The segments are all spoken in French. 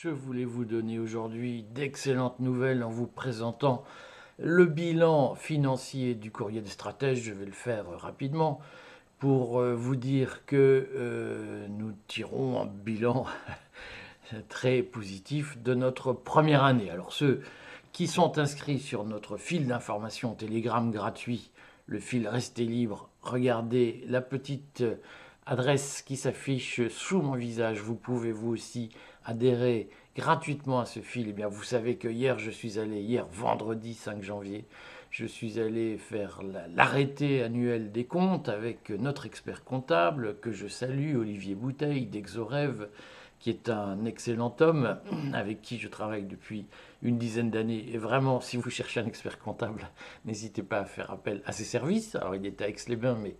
Je voulais vous donner aujourd'hui d'excellentes nouvelles en vous présentant le bilan financier du courrier des stratèges? Je vais le faire rapidement pour euh, vous dire que euh, nous tirons un bilan très positif de notre première année. Alors ceux qui sont inscrits sur notre fil d'information Telegram gratuit, le fil Restez libre, regardez la petite adresse qui s'affiche sous mon visage. Vous pouvez vous aussi adhérer gratuitement à ce fil. Eh bien, vous savez que hier, je suis allé, hier vendredi 5 janvier, je suis allé faire l'arrêté annuel des comptes avec notre expert comptable que je salue, Olivier Bouteille d'Exorev, qui est un excellent homme avec qui je travaille depuis une dizaine d'années. Et vraiment, si vous cherchez un expert comptable, n'hésitez pas à faire appel à ses services. Alors, il est à Aix-les-Bains, mais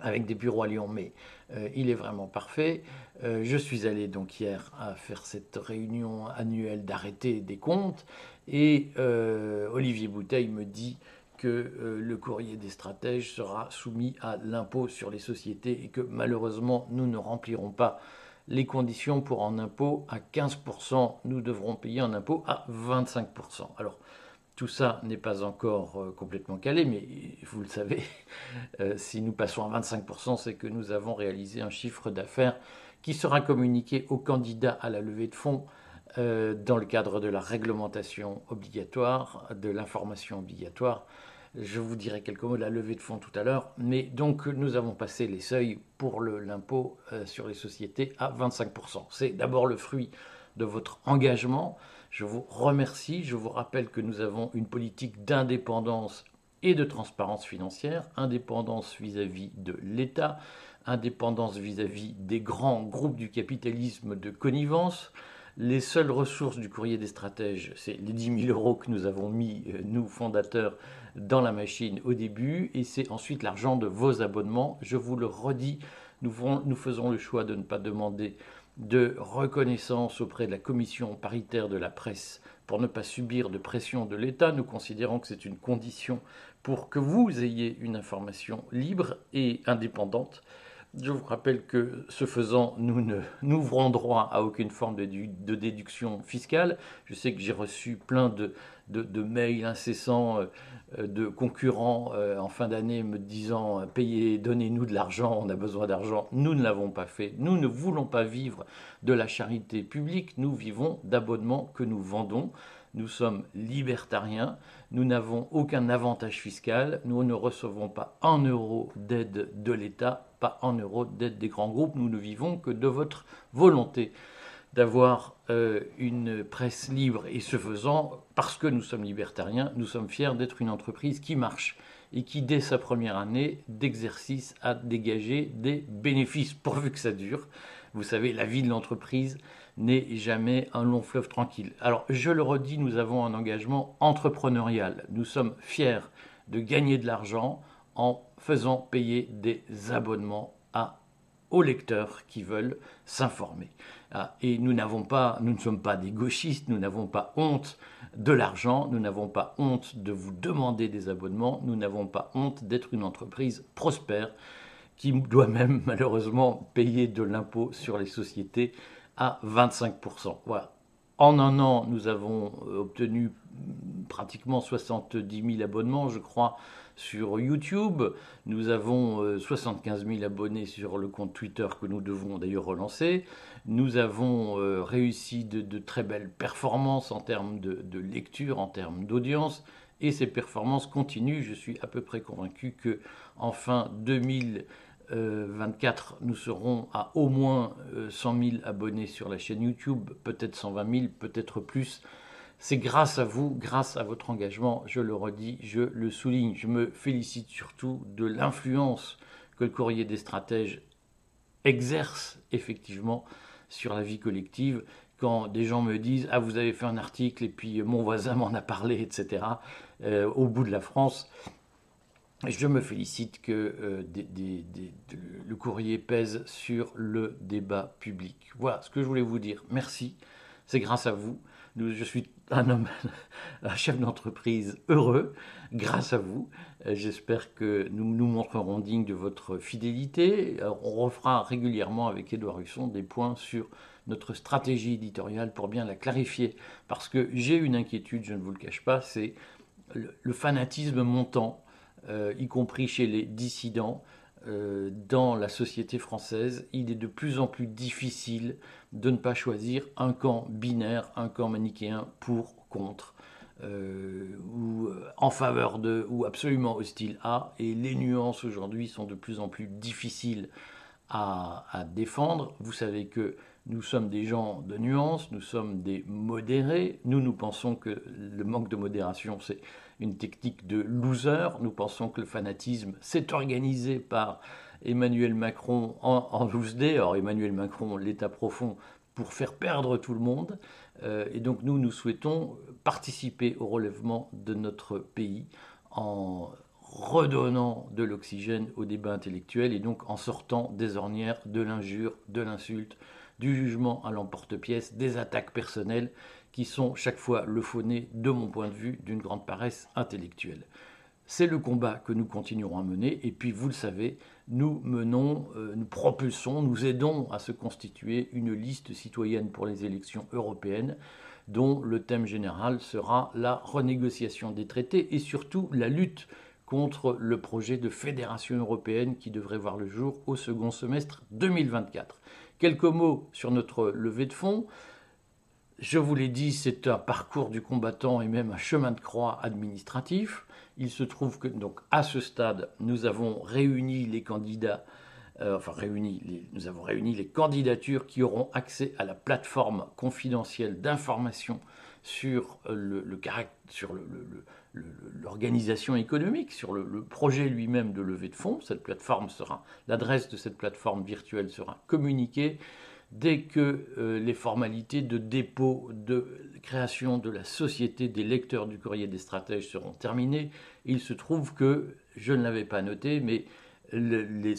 avec des bureaux à Lyon, mais euh, il est vraiment parfait. Euh, je suis allé donc hier à faire cette réunion annuelle d'arrêté des comptes et euh, Olivier Bouteille me dit que le courrier des stratèges sera soumis à l'impôt sur les sociétés et que malheureusement nous ne remplirons pas les conditions pour un impôt à 15%, nous devrons payer un impôt à 25%. Alors tout ça n'est pas encore euh, complètement calé, mais vous le savez, euh, si nous passons à 25%, c'est que nous avons réalisé un chiffre d'affaires qui sera communiqué aux candidats à la levée de fonds euh, dans le cadre de la réglementation obligatoire, de l'information obligatoire. Je vous dirai quelques mots de la levée de fonds tout à l'heure, mais donc nous avons passé les seuils pour l'impôt sur les sociétés à 25%. C'est d'abord le fruit de votre engagement je vous remercie. Je vous rappelle que nous avons une politique d'indépendance et de transparence financière, indépendance vis-à-vis de l'État, indépendance vis-à-vis des grands groupes du capitalisme de connivence. Les seules ressources du courrier des stratèges, c'est les 10 000 euros que nous avons mis, euh, nous fondateurs, dans la machine au début, et c'est ensuite l'argent de vos abonnements. Je vous le redis, nous, nous faisons le choix de ne pas demander de reconnaissance auprès de la commission paritaire de la presse pour ne pas subir de pression de l'État. Nous considérons que c'est une condition pour que vous ayez une information libre et indépendante. Je vous rappelle que ce faisant, nous n'ouvrons droit à aucune forme de, de, déduction fiscale. Je sais que j'ai reçu plein de, de, mails incessants euh, de concurrents euh, en fin d'année me disant euh, payez, donnez-nous de l'argent, on a besoin d'argent. Nous ne l'avons pas fait. Nous ne voulons pas vivre de la charité publique. Nous vivons d'abonnements que nous vendons. Nous sommes libertariens. Nous n'avons aucun avantage fiscal. Nous ne recevons pas un euro d'aide de l'État, pas un euro d'aide des grands groupes. Nous ne vivons que de votre volonté d'avoir euh, une presse libre et ce faisant, parce que nous sommes libertariens, nous sommes fiers d'être une entreprise qui marche et qui, dès sa première année d'exercice, a dégagé des bénéfices, pourvu que ça dure. Vous savez, la vie de l'entreprise n'est jamais un long fleuve tranquille. Alors, je le redis, nous avons un engagement entrepreneurial. Nous sommes fiers de gagner de l'argent en faisant payer des abonnements aux lecteurs qui veulent s'informer. Ah, et nous ne sommes pas des gauchistes, nous n'avons pas honte de l'argent, nous n'avons pas honte de vous demander des abonnements, nous n'avons pas honte d'être une entreprise prospère qui doit même malheureusement payer de l'impôt sur les sociétés à 25%. Voilà. En un an, nous avons euh, obtenu pratiquement 70 000 abonnements, je crois, sur YouTube. Nous avons 75 euh, 000 abonnés sur le compte Twitter que nous devons d'ailleurs relancer. Nous avons euh, réussi de, très belles performances en termes de, de lecture, en termes d'audience. Et ces performances continuent. Je suis à peu près convaincu que en fin 2024, nous serons à au moins 100 000 abonnés sur la chaîne YouTube, peut-être 120 000, peut-être plus. C'est grâce à vous, grâce à votre engagement, je le redis, je le souligne. Je me félicite surtout de l'influence que le courrier des stratèges exerce effectivement sur la vie collective. Quand des gens me disent Ah, vous avez fait un article et puis mon voisin m'en a parlé, etc., euh, au bout de la France, je me félicite que euh, le courrier pèse sur le débat public. Voilà ce que je voulais vous dire. Merci. C'est grâce à vous je suis un homme, un chef d'entreprise heureux grâce à vous. Euh, j'espère que nous nous montrerons dignes de votre fidélité. On refera régulièrement avec Édouard Husson des points sur notre stratégie éditoriale pour bien la clarifier. Parce que j'ai une inquiétude, je ne vous le cache pas, c'est le, fanatisme montant, euh, y compris chez les dissidents, euh, dans la société française. Il est de plus en plus difficile de ne pas choisir un camp binaire, un camp manichéen pour, contre. Euh, ou en faveur de, ou absolument hostile à, et les nuances aujourd'hui sont de plus en plus difficiles à, défendre. Vous savez que nous sommes des gens de nuances, nous sommes des modérés. Nous, nous pensons que le manque de modération, c'est une technique de loser. Nous pensons que le fanatisme s'est organisé par Emmanuel Macron en, en loose. Or, Emmanuel Macron, l'état profond, pour faire perdre tout le monde. Euh, et donc, nous, nous souhaitons participer au relèvement de notre pays en redonnant de l'oxygène au débat intellectuel et donc en sortant des ornières de l'injure, de l'insulte, du jugement à l'emporte-pièce, des attaques personnelles qui sont chaque fois le faux-nez, de mon point de vue, d'une grande paresse intellectuelle. C'est le combat que nous continuerons à mener, et puis vous le savez, nous menons, euh, nous propulsons, nous aidons à se constituer une liste citoyenne pour les élections européennes, dont le thème général sera la renégociation des traités et surtout la lutte contre le projet de fédération européenne qui devrait voir le jour au second semestre 2024. Quelques mots sur notre levée de fonds. Je vous l'ai dit, c'est un parcours du combattant et même un chemin de croix administratif. Il se trouve que donc à ce stade, nous avons réuni les candidats, euh, enfin réuni, nous avons réuni les candidatures qui auront accès à la plateforme confidentielle d'information sur euh, le, le sur l'organisation économique, sur le, projet lui-même de levée de fonds. Cette plateforme sera, l'adresse de cette plateforme virtuelle sera communiquée dès que euh, les formalités de dépôt, de création de la société des lecteurs du courrier des stratèges seront terminées, il se trouve que, je ne l'avais pas noté, mais les,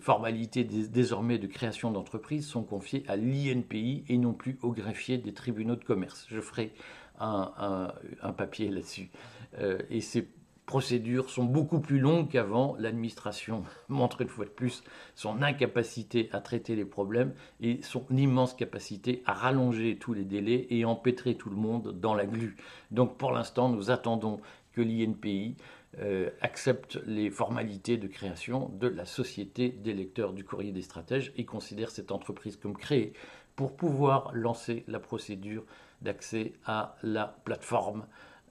formalités désormais de création d'entreprise sont confiées à l'INPI et non plus au greffier des tribunaux de commerce. Je ferai un, papier là-dessus. Euh, et c'est procédures sont beaucoup plus longues qu'avant. L'administration montre une fois de plus son incapacité à traiter les problèmes et son immense capacité à rallonger tous les délais et empêtrer tout le monde dans la glu. Donc pour l'instant, nous attendons que l'INPI euh, accepte les formalités de création de la Société des lecteurs du courrier des stratèges et considère cette entreprise comme créée pour pouvoir lancer la procédure d'accès à la plateforme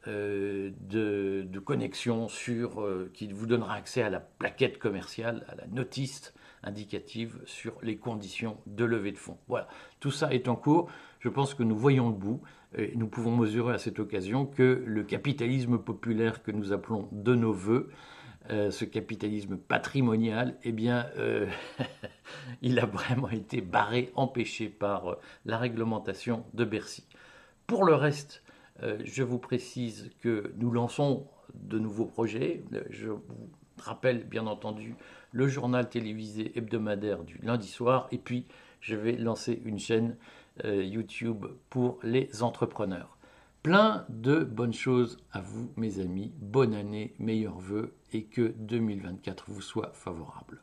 euh, de, connexion euh, qui vous donnera accès à la plaquette commerciale, à la notice indicative sur les conditions de levée de fonds. Voilà, tout ça est en cours. Je pense que nous voyons le bout. Et nous pouvons mesurer à cette occasion que le capitalisme populaire que nous appelons de nos voeux, euh, ce capitalisme patrimonial, eh bien, il a vraiment été barré, empêché par la réglementation de Bercy. Pour le reste, euh, je vous précise que nous lançons de nouveaux projets. Euh, je vous rappelle bien entendu le journal télévisé hebdomadaire du lundi soir et puis je vais lancer une chaîne euh, YouTube pour les entrepreneurs. Plein de bonnes choses à vous mes amis. Bonne année, meilleurs voeux et que 2024 vous soit favorable.